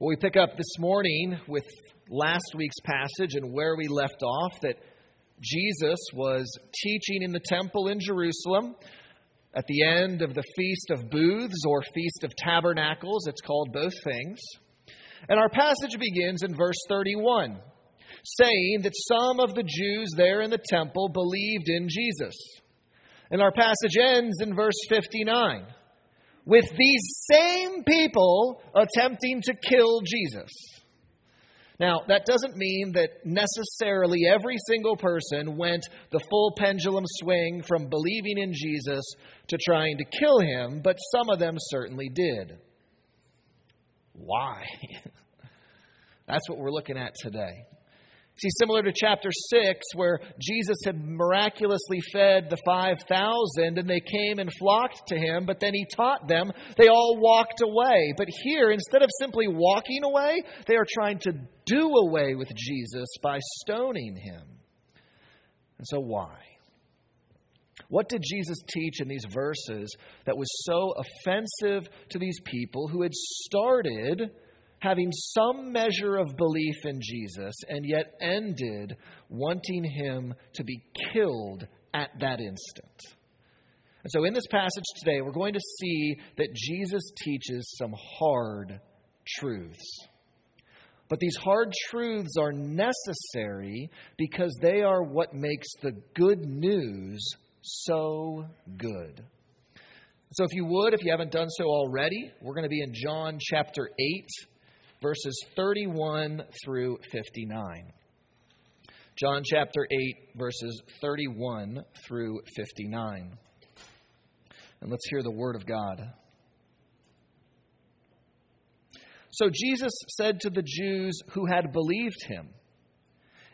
Well, we pick up this morning with last week's passage and where we left off that Jesus was teaching in the temple in Jerusalem at the end of the Feast of Booths or Feast of Tabernacles. It's called both things. And our passage begins in verse 31, saying that some of the Jews there in the temple believed in Jesus. And our passage ends in verse 59 with these same people attempting to kill Jesus. Now, that doesn't mean that necessarily every single person went the full pendulum swing from believing in Jesus to trying to kill him, but some of them certainly did. Why? That's what we're looking at today. See, similar to chapter 6, where Jesus had miraculously fed the 5,000 and they came and flocked to him, but then he taught them, they all walked away. But here, instead of simply walking away, they are trying to do away with Jesus by stoning him. And so, why? What did Jesus teach in these verses that was so offensive to these people who had started having some measure of belief in Jesus and yet ended wanting him to be killed at that instant. And so, in this passage today, we're going to see that Jesus teaches some hard truths. But these hard truths are necessary because they are what makes the good news so good. So, if you would, if you haven't done so already, we're going to be in John chapter 8 verses 31 through 59. John chapter 8, verses 31 through 59. And let's hear the word of God. So Jesus said to the Jews who had believed him,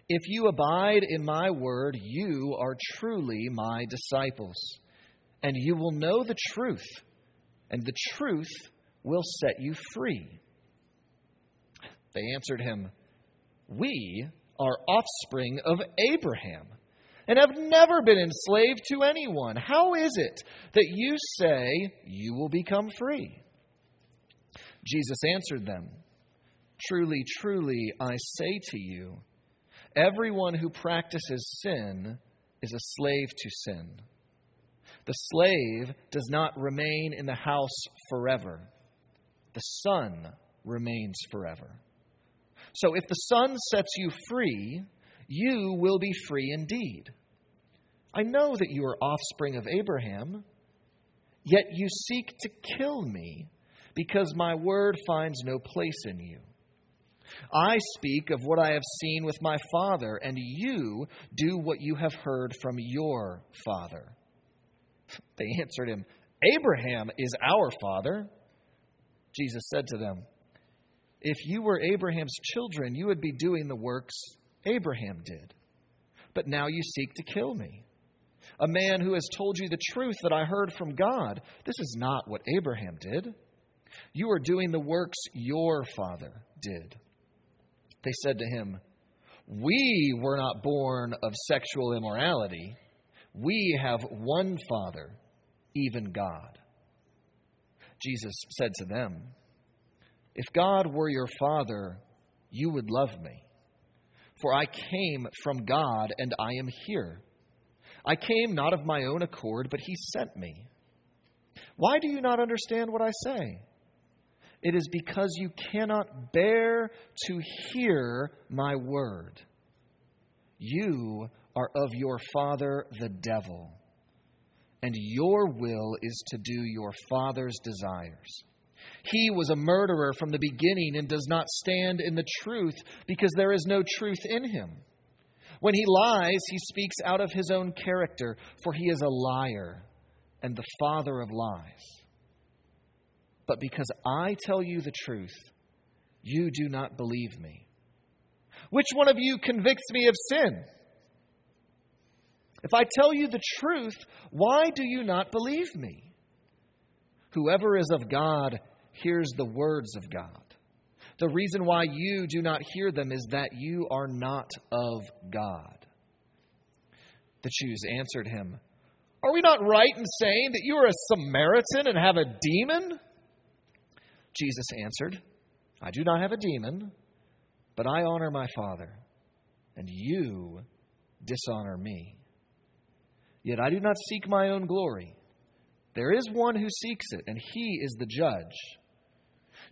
If you abide in my word, you are truly my disciples, and you will know the truth, and the truth will set you free. They answered him, We are offspring of Abraham and have never been enslaved to anyone. How is it that you say you will become free? Jesus answered them, Truly, truly, I say to you, everyone who practices sin is a slave to sin. The slave does not remain in the house forever, the son remains forever. So if the Son sets you free, you will be free indeed. I know that you are offspring of Abraham, yet you seek to kill me because my word finds no place in you. I speak of what I have seen with my father, and you do what you have heard from your father. They answered him, Abraham is our father. Jesus said to them, if you were Abraham's children, you would be doing the works Abraham did. But now you seek to kill me. A man who has told you the truth that I heard from God. This is not what Abraham did. You are doing the works your father did. They said to him, We were not born of sexual immorality. We have one Father, even God. Jesus said to them, if God were your Father, you would love me. For I came from God, and I am here. I came not of my own accord, but He sent me. Why do you not understand what I say? It is because you cannot bear to hear my word. You are of your father, the devil, and your will is to do your father's desires. He was a murderer from the beginning and does not stand in the truth because there is no truth in him. When he lies, he speaks out of his own character, for he is a liar and the father of lies. But because I tell you the truth, you do not believe me. Which one of you convicts me of sin? If I tell you the truth, why do you not believe me? Whoever is of God hears the words of God. The reason why you do not hear them is that you are not of God. The Jews answered him, Are we not right in saying that you are a Samaritan and have a demon? Jesus answered, I do not have a demon, but I honor my Father, and you dishonor me. Yet I do not seek my own glory. There is one who seeks it, and he is the judge.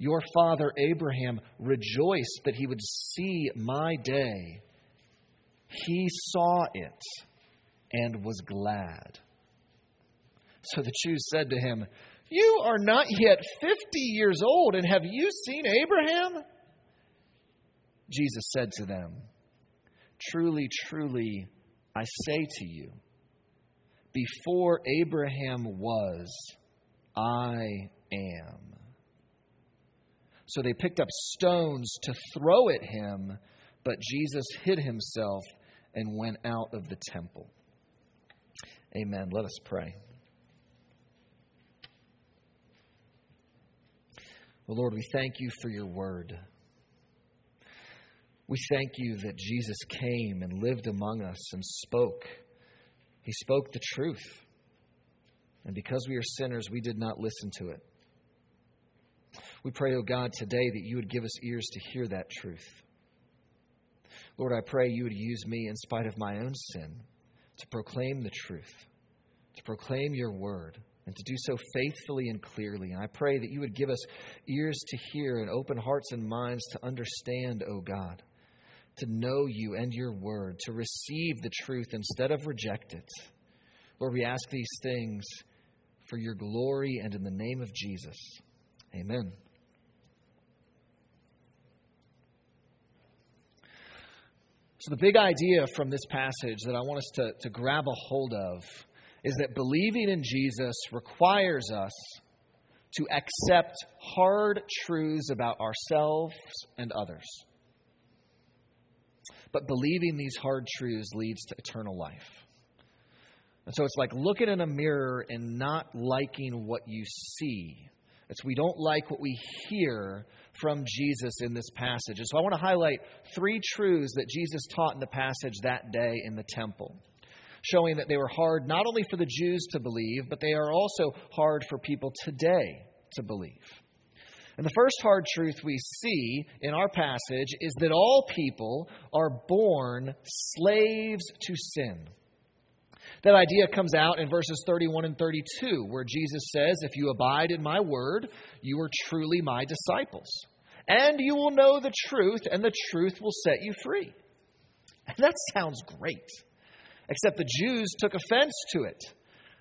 Your father Abraham rejoiced that he would see my day. He saw it and was glad. So the Jews said to him, You are not yet fifty years old, and have you seen Abraham? Jesus said to them, Truly, truly, I say to you, before Abraham was, I am. So they picked up stones to throw at him, but Jesus hid himself and went out of the temple. Amen. Let us pray. Well, Lord, we thank you for your word. We thank you that Jesus came and lived among us and spoke. He spoke the truth. And because we are sinners, we did not listen to it. We pray, O oh God, today that you would give us ears to hear that truth. Lord, I pray you would use me in spite of my own sin to proclaim the truth, to proclaim your word, and to do so faithfully and clearly. And I pray that you would give us ears to hear and open hearts and minds to understand, O oh God to know you and your word, to receive the truth instead of reject it. Lord, we ask these things for your glory and in the name of Jesus. Amen. So, the big idea from this passage that I want us to, to grab a hold of is that believing in Jesus requires us to accept hard truths about ourselves and others. But believing these hard truths leads to eternal life. And so it's like looking in a mirror and not liking what you see. It's we don't like what we hear from Jesus in this passage. And so I want to highlight three truths that Jesus taught in the passage that day in the temple, showing that they were hard not only for the Jews to believe, but they are also hard for people today to believe. And the first hard truth we see in our passage is that all people are born slaves to sin. That idea comes out in verses 31 and 32, where Jesus says, If you abide in my word, you are truly my disciples. And you will know the truth, and the truth will set you free. And that sounds great. Except the Jews took offense to it.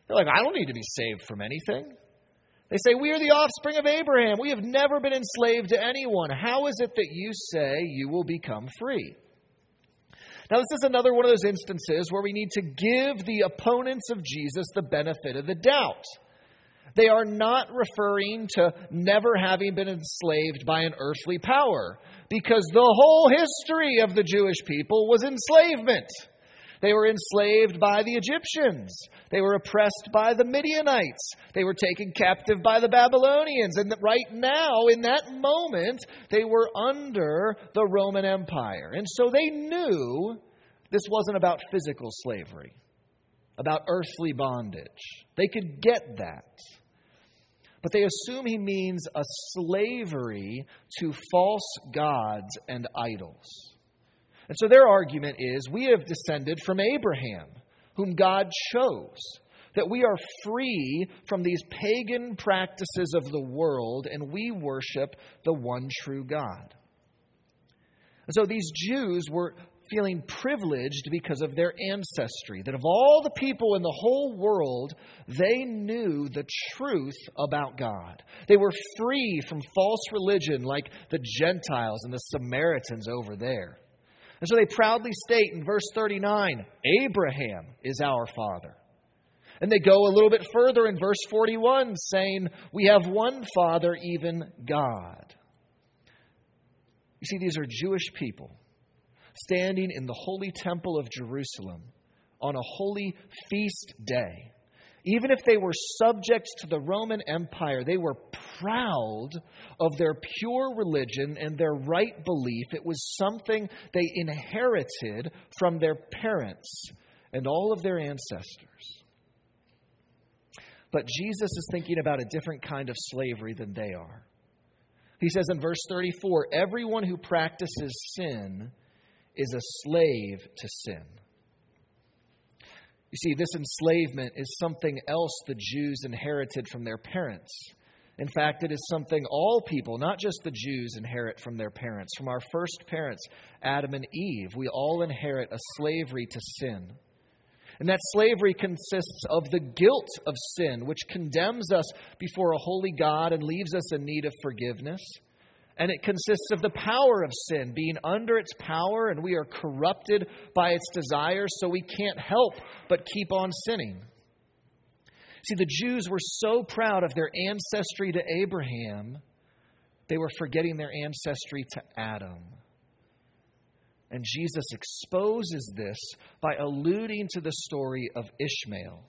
They're like, I don't need to be saved from anything. They say, We are the offspring of Abraham. We have never been enslaved to anyone. How is it that you say you will become free? Now, this is another one of those instances where we need to give the opponents of Jesus the benefit of the doubt. They are not referring to never having been enslaved by an earthly power, because the whole history of the Jewish people was enslavement. They were enslaved by the Egyptians. They were oppressed by the Midianites. They were taken captive by the Babylonians. And right now, in that moment, they were under the Roman Empire. And so they knew this wasn't about physical slavery, about earthly bondage. They could get that. But they assume he means a slavery to false gods and idols. And so their argument is we have descended from Abraham, whom God chose. that we are free from these pagan practices of the world and we worship the one true God. And so these Jews were feeling privileged because of their ancestry. That of all the people in the whole world, they knew the truth about God. They were free from false religion like the Gentiles and the Samaritans over there. And so they proudly state in verse 39 Abraham is our father. And they go a little bit further in verse 41, saying, We have one Father, even God. You see, these are Jewish people standing in the holy temple of Jerusalem on a holy feast day. Even if they were subjects to the Roman Empire, they were proud of their pure religion and their right belief. It was something they inherited from their parents and all of their ancestors. But Jesus is thinking about a different kind of slavery than they are. He says in verse 34 Everyone who practices sin is a slave to sin. You see, this enslavement is something else the Jews inherited from their parents. In fact, it is something all people, not just the Jews, inherit from their parents. From our first parents, Adam and Eve, we all inherit a slavery to sin. And that slavery consists of the guilt of sin, which condemns us before a holy God and leaves us in need of forgiveness. And it consists of the power of sin, being under its power, and we are corrupted by its desires, so we can't help but keep on sinning. See, the Jews were so proud of their ancestry to Abraham, they were forgetting their ancestry to Adam. And Jesus exposes this by alluding to the story of Ishmael.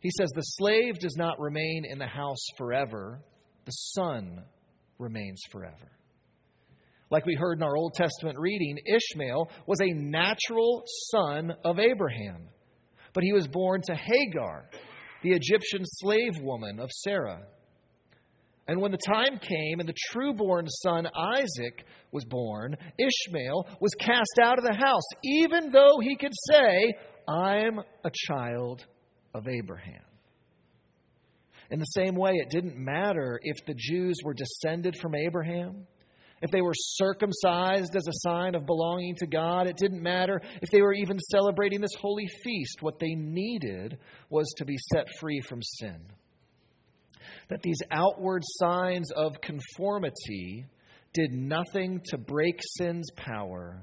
He says, The slave does not remain in the house forever, the son remains forever. Like we heard in our Old Testament reading, Ishmael was a natural son of Abraham, but he was born to Hagar, the Egyptian slave woman of Sarah. And when the time came and the true-born son Isaac was born, Ishmael was cast out of the house, even though he could say, I'm a child of Abraham. In the same way, it didn't matter if the Jews were descended from Abraham, if they were circumcised as a sign of belonging to God. It didn't matter if they were even celebrating this holy feast. What they needed was to be set free from sin. That these outward signs of conformity did nothing to break sin's power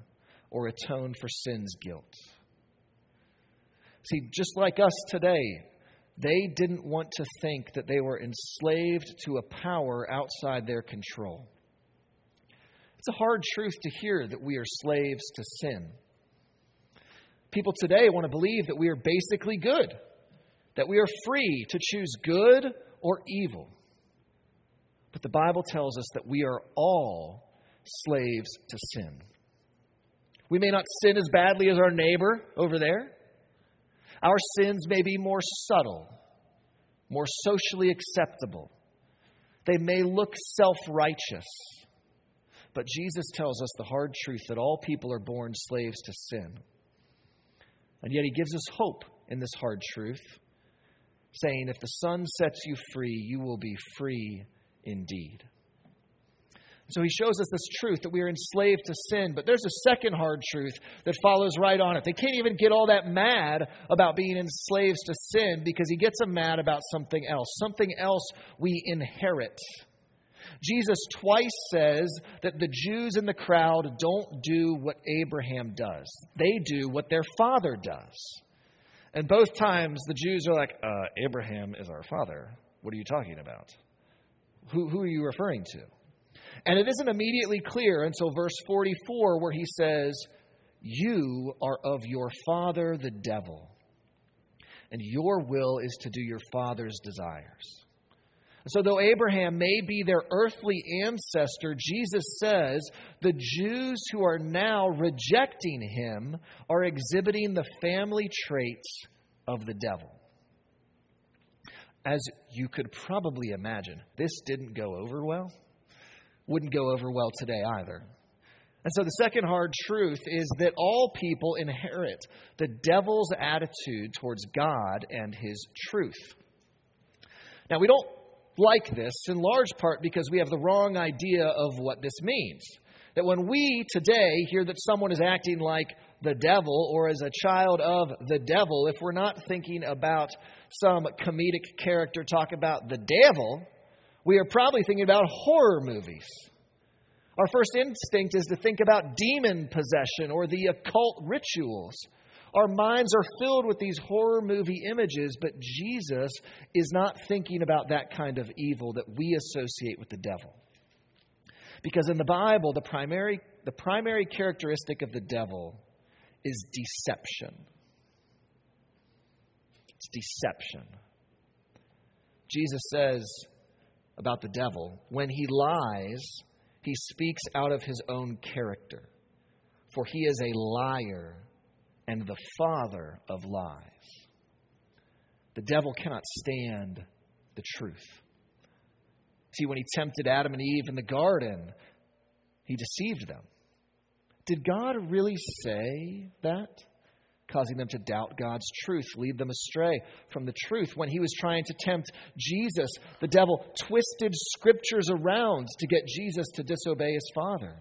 or atone for sin's guilt. See, just like us today, they didn't want to think that they were enslaved to a power outside their control. It's a hard truth to hear that we are slaves to sin. People today want to believe that we are basically good, that we are free to choose good or evil. But the Bible tells us that we are all slaves to sin. We may not sin as badly as our neighbor over there, our sins may be more subtle, more socially acceptable. They may look self righteous. But Jesus tells us the hard truth that all people are born slaves to sin. And yet he gives us hope in this hard truth, saying, If the Son sets you free, you will be free indeed. So he shows us this truth that we are enslaved to sin. But there's a second hard truth that follows right on it. They can't even get all that mad about being enslaved to sin because he gets them mad about something else, something else we inherit. Jesus twice says that the Jews in the crowd don't do what Abraham does, they do what their father does. And both times the Jews are like, uh, Abraham is our father. What are you talking about? Who, who are you referring to? And it isn't immediately clear until verse 44 where he says, You are of your father the devil, and your will is to do your father's desires. So, though Abraham may be their earthly ancestor, Jesus says the Jews who are now rejecting him are exhibiting the family traits of the devil. As you could probably imagine, this didn't go over well wouldn't go over well today either. And so the second hard truth is that all people inherit the devil's attitude towards God and his truth. Now, we don't like this in large part because we have the wrong idea of what this means. That when we today hear that someone is acting like the devil or as a child of the devil, if we're not thinking about some comedic character talk about the devil, we are probably thinking about horror movies. Our first instinct is to think about demon possession or the occult rituals. Our minds are filled with these horror movie images, but Jesus is not thinking about that kind of evil that we associate with the devil. Because in the Bible, the primary, the primary characteristic of the devil is deception. It's deception. Jesus says about the devil, when he lies, he speaks out of his own character, for he is a liar and the father of lies. The devil cannot stand the truth. See, when he tempted Adam and Eve in the garden, he deceived them. Did God really say that? Causing them to doubt God's truth, lead them astray from the truth. When he was trying to tempt Jesus, the devil twisted scriptures around to get Jesus to disobey his Father.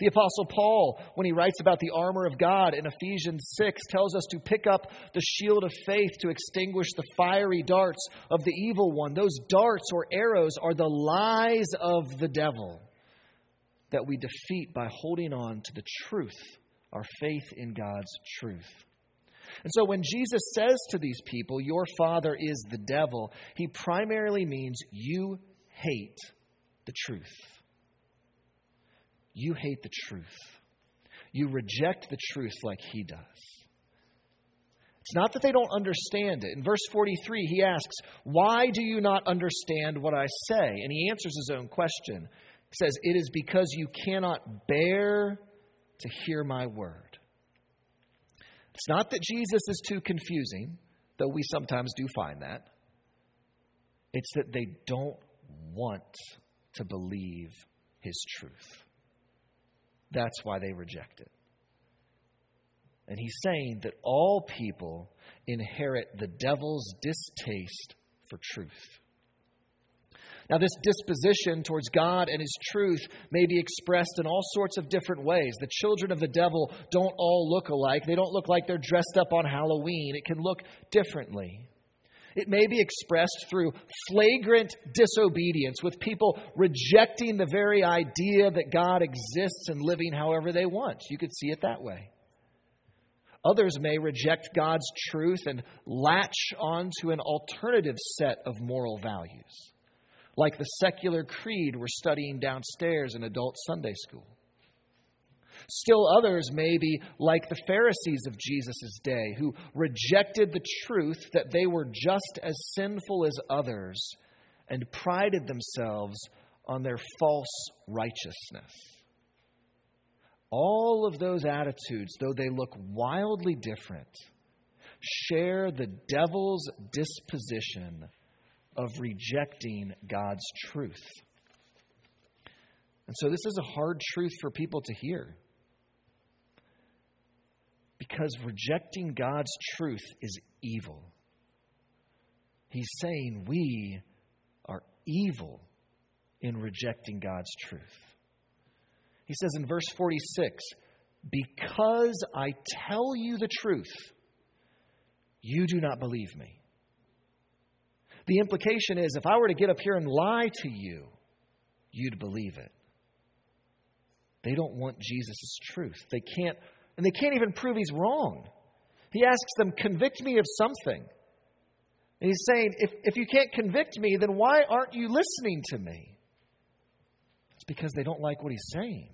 The Apostle Paul, when he writes about the armor of God in Ephesians 6, tells us to pick up the shield of faith to extinguish the fiery darts of the evil one. Those darts or arrows are the lies of the devil that we defeat by holding on to the truth, our faith in God's truth. And so when Jesus says to these people, Your father is the devil, he primarily means you hate the truth. You hate the truth. You reject the truth like he does. It's not that they don't understand it. In verse 43, he asks, Why do you not understand what I say? And he answers his own question says, It is because you cannot bear to hear my word. It's not that Jesus is too confusing, though we sometimes do find that. It's that they don't want to believe his truth. That's why they reject it. And he's saying that all people inherit the devil's distaste for truth. Now, this disposition towards God and His truth may be expressed in all sorts of different ways. The children of the devil don't all look alike, they don't look like they're dressed up on Halloween. It can look differently. It may be expressed through flagrant disobedience, with people rejecting the very idea that God exists and living however they want. You could see it that way. Others may reject God's truth and latch onto an alternative set of moral values like the secular creed we're studying downstairs in adult Sunday school. Still others may be like the Pharisees of Jesus' day, who rejected the truth that they were just as sinful as others and prided themselves on their false righteousness. All of those attitudes, though they look wildly different, share the devil's disposition of rejecting God's truth. And so, this is a hard truth for people to hear. Because rejecting God's truth is evil. He's saying we are evil in rejecting God's truth. He says in verse 46 Because I tell you the truth, you do not believe me. The implication is if I were to get up here and lie to you, you'd believe it. They don't want Jesus' truth. They can't, and they can't even prove he's wrong. He asks them, convict me of something. And he's saying, if, if you can't convict me, then why aren't you listening to me? It's because they don't like what he's saying.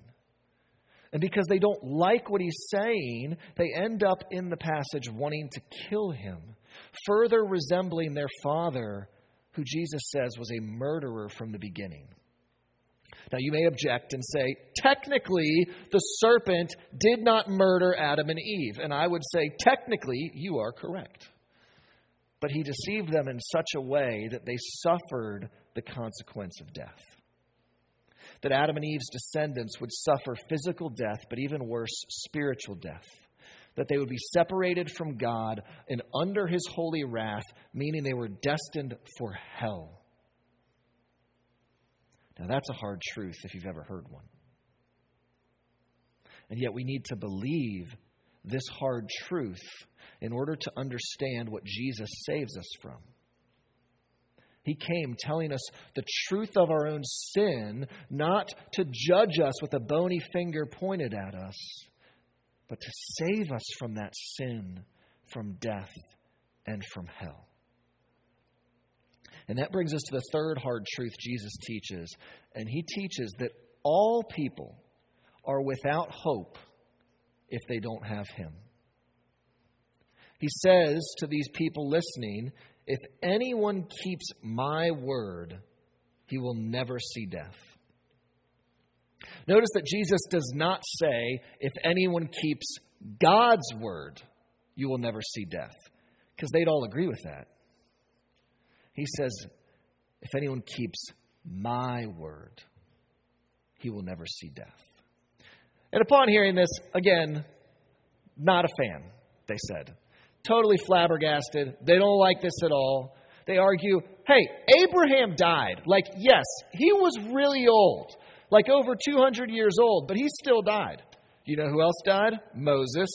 And because they don't like what he's saying, they end up in the passage wanting to kill him further resembling their father, who Jesus says was a murderer from the beginning. Now, you may object and say, technically, the serpent did not murder Adam and Eve. And I would say, technically, you are correct. But he deceived them in such a way that they suffered the consequence of death. that Adam and Eve's descendants would suffer physical death, but even worse, spiritual death. That they would be separated from God and under his holy wrath, meaning they were destined for hell. Now, that's a hard truth if you've ever heard one. And yet, we need to believe this hard truth in order to understand what Jesus saves us from. He came telling us the truth of our own sin, not to judge us with a bony finger pointed at us, but to save us from that sin, from death, and from hell. And that brings us to the third hard truth Jesus teaches. And he teaches that all people are without hope if they don't have him. He says to these people listening, If anyone keeps my word, he will never see death. Notice that Jesus does not say, If anyone keeps God's word, you will never see death, because they'd all agree with that. He says, If anyone keeps my word, he will never see death. And upon hearing this, again, not a fan, they said. Totally flabbergasted. They don't like this at all. They argue, hey, Abraham died. Like, yes, he was really old, like over 200 years old, but he still died. You know who else died? Moses.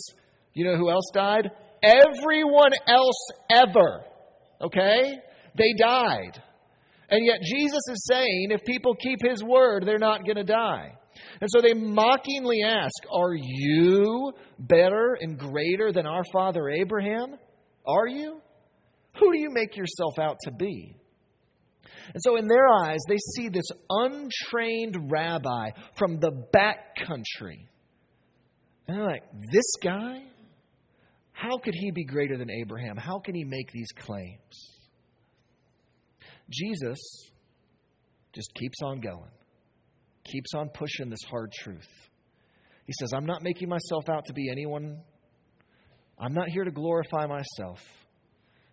You know who else died? Everyone else ever. Okay? They died. And yet Jesus is saying if people keep his word, they're not going to die. And so they mockingly ask, Are you better and greater than our father Abraham? Are you? Who do you make yourself out to be? And so, in their eyes, they see this untrained rabbi from the back country. And they're like, This guy? How could he be greater than Abraham? How can he make these claims? Jesus just keeps on going keeps on pushing this hard truth. He says, I'm not making myself out to be anyone. I'm not here to glorify myself.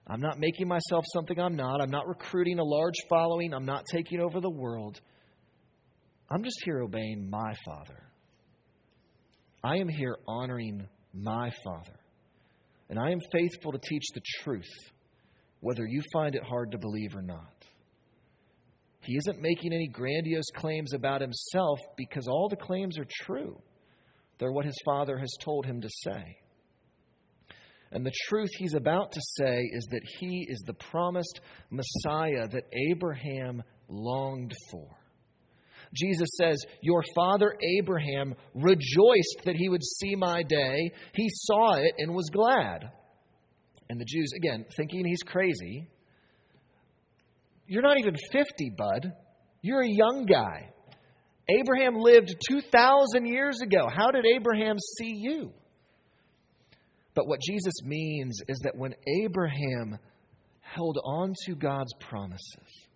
I'm not making myself something I'm not. I'm not recruiting a large following. I'm not taking over the world. I'm just here obeying my Father. I am here honoring my Father. And I am faithful to teach the truth, whether you find it hard to believe or not. He isn't making any grandiose claims about himself because all the claims are true. They're what his father has told him to say. And the truth he's about to say is that he is the promised Messiah that Abraham longed for. Jesus says, Your father Abraham rejoiced that he would see my day. He saw it and was glad. And the Jews, again, thinking he's crazy, you're not even 50, bud. You're a young guy. Abraham lived 2,000 years ago. How did Abraham see you? But what Jesus means is that when Abraham held on to God's promises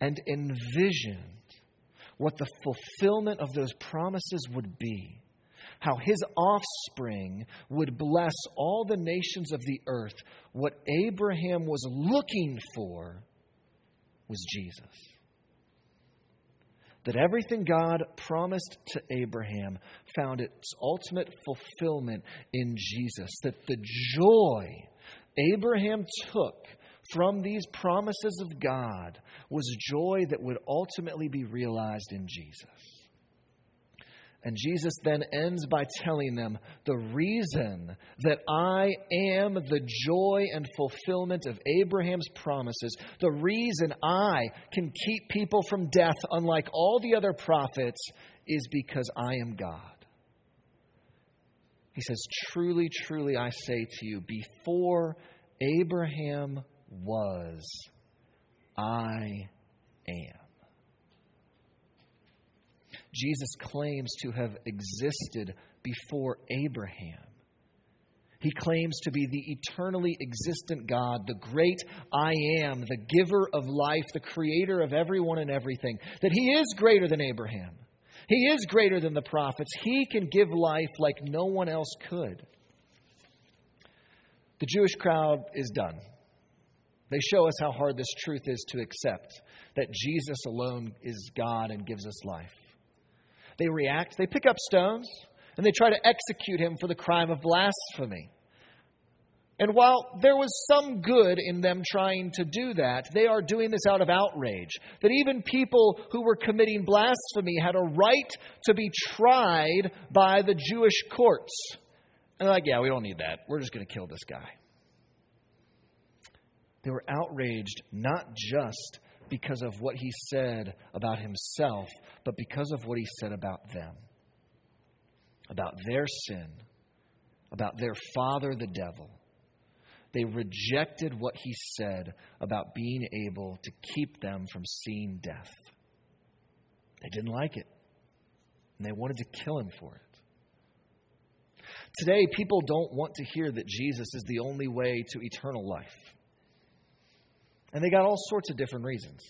and envisioned what the fulfillment of those promises would be, how his offspring would bless all the nations of the earth, what Abraham was looking for was Jesus. That everything God promised to Abraham found its ultimate fulfillment in Jesus. That the joy Abraham took from these promises of God was joy that would ultimately be realized in Jesus. And Jesus then ends by telling them the reason that I am the joy and fulfillment of Abraham's promises, the reason I can keep people from death, unlike all the other prophets, is because I am God. He says, Truly, truly, I say to you, before Abraham was, I am. Jesus claims to have existed before Abraham. He claims to be the eternally existent God, the great I am, the giver of life, the creator of everyone and everything. That He is greater than Abraham. He is greater than the prophets. He can give life like no one else could. The Jewish crowd is done. They show us how hard this truth is to accept. that Jesus alone is God and gives us life. They react, they pick up stones, and they try to execute him for the crime of blasphemy. And while there was some good in them trying to do that, they are doing this out of outrage. That even people who were committing blasphemy had a right to be tried by the Jewish courts. And they're like, yeah, we don't need that. We're just going to kill this guy. They were outraged not just because of what he said about himself, but because of what he said about them, about their sin, about their father, the devil. They rejected what he said about being able to keep them from seeing death. They didn't like it, and they wanted to kill him for it. Today, people don't want to hear that Jesus is the only way to eternal life. And they got all sorts of different reasons.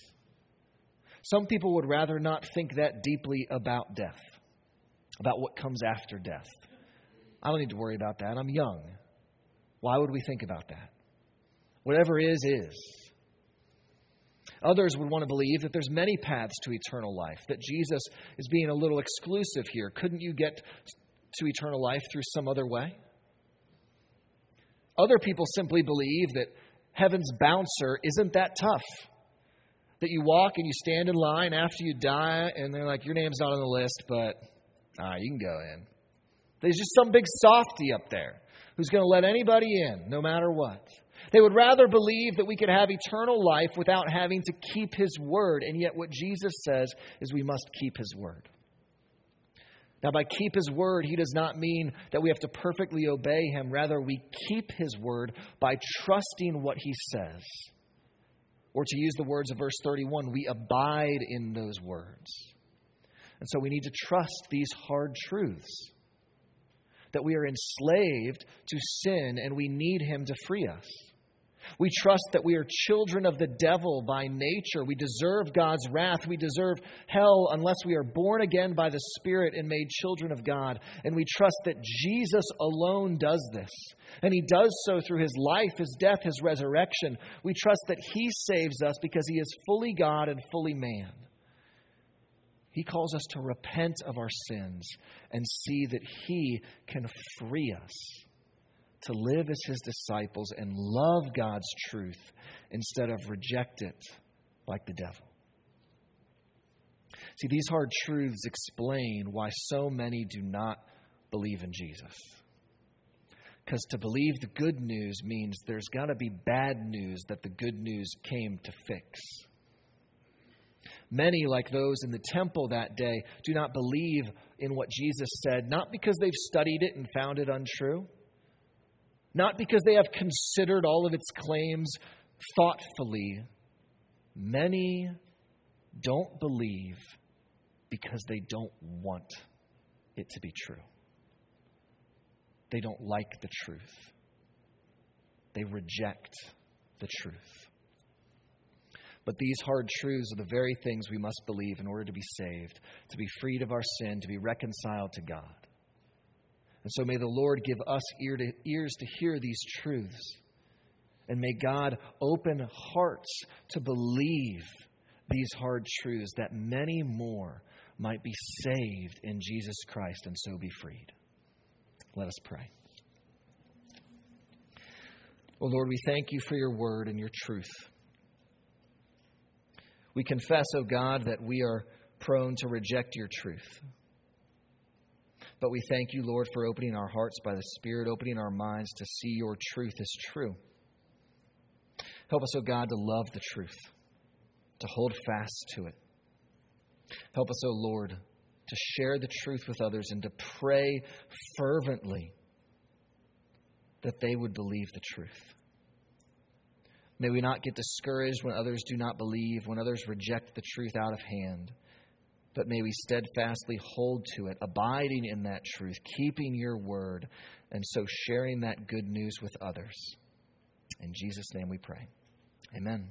Some people would rather not think that deeply about death, about what comes after death. I don't need to worry about that. I'm young. Why would we think about that? Whatever is, is. Others would want to believe that there's many paths to eternal life, that Jesus is being a little exclusive here. Couldn't you get to eternal life through some other way? Other people simply believe that heaven's bouncer isn't that tough. That you walk and you stand in line after you die, and they're like, Your name's not on the list, but ah, you can go in. There's just some big softy up there who's going to let anybody in, no matter what. They would rather believe that we could have eternal life without having to keep His word, and yet what Jesus says is we must keep His word. Now, by keep His word, He does not mean that we have to perfectly obey Him. Rather, we keep His word by trusting what He says. Or to use the words of verse 31, we abide in those words. And so we need to trust these hard truths that we are enslaved to sin and we need Him to free us. We trust that we are children of the devil by nature. We deserve God's wrath. We deserve hell unless we are born again by the Spirit and made children of God. And we trust that Jesus alone does this. And He does so through His life, His death, His resurrection. We trust that He saves us because He is fully God and fully man. He calls us to repent of our sins and see that He can free us to live as His disciples and love God's truth instead of reject it like the devil. See, these hard truths explain why so many do not believe in Jesus. Because to believe the good news means there's got to be bad news that the good news came to fix. Many, like those in the temple that day, do not believe in what Jesus said, not because they've studied it and found it untrue, not because they have considered all of its claims thoughtfully. Many don't believe because they don't want it to be true. They don't like the truth. They reject the truth. But these hard truths are the very things we must believe in order to be saved, to be freed of our sin, to be reconciled to God. And so may the Lord give us ear to, ears to hear these truths. And may God open hearts to believe these hard truths that many more might be saved in Jesus Christ and so be freed. Let us pray. Oh Lord, we thank you for your word and your truth. We confess, O oh God, that we are prone to reject your truth. But we thank you, Lord, for opening our hearts by the Spirit, opening our minds to see your truth as true. Help us, O oh God, to love the truth, to hold fast to it. Help us, O oh Lord, to share the truth with others and to pray fervently that they would believe the truth. May we not get discouraged when others do not believe, when others reject the truth out of hand. But may we steadfastly hold to it, abiding in that truth, keeping your word, and so sharing that good news with others. In Jesus' name we pray. Amen.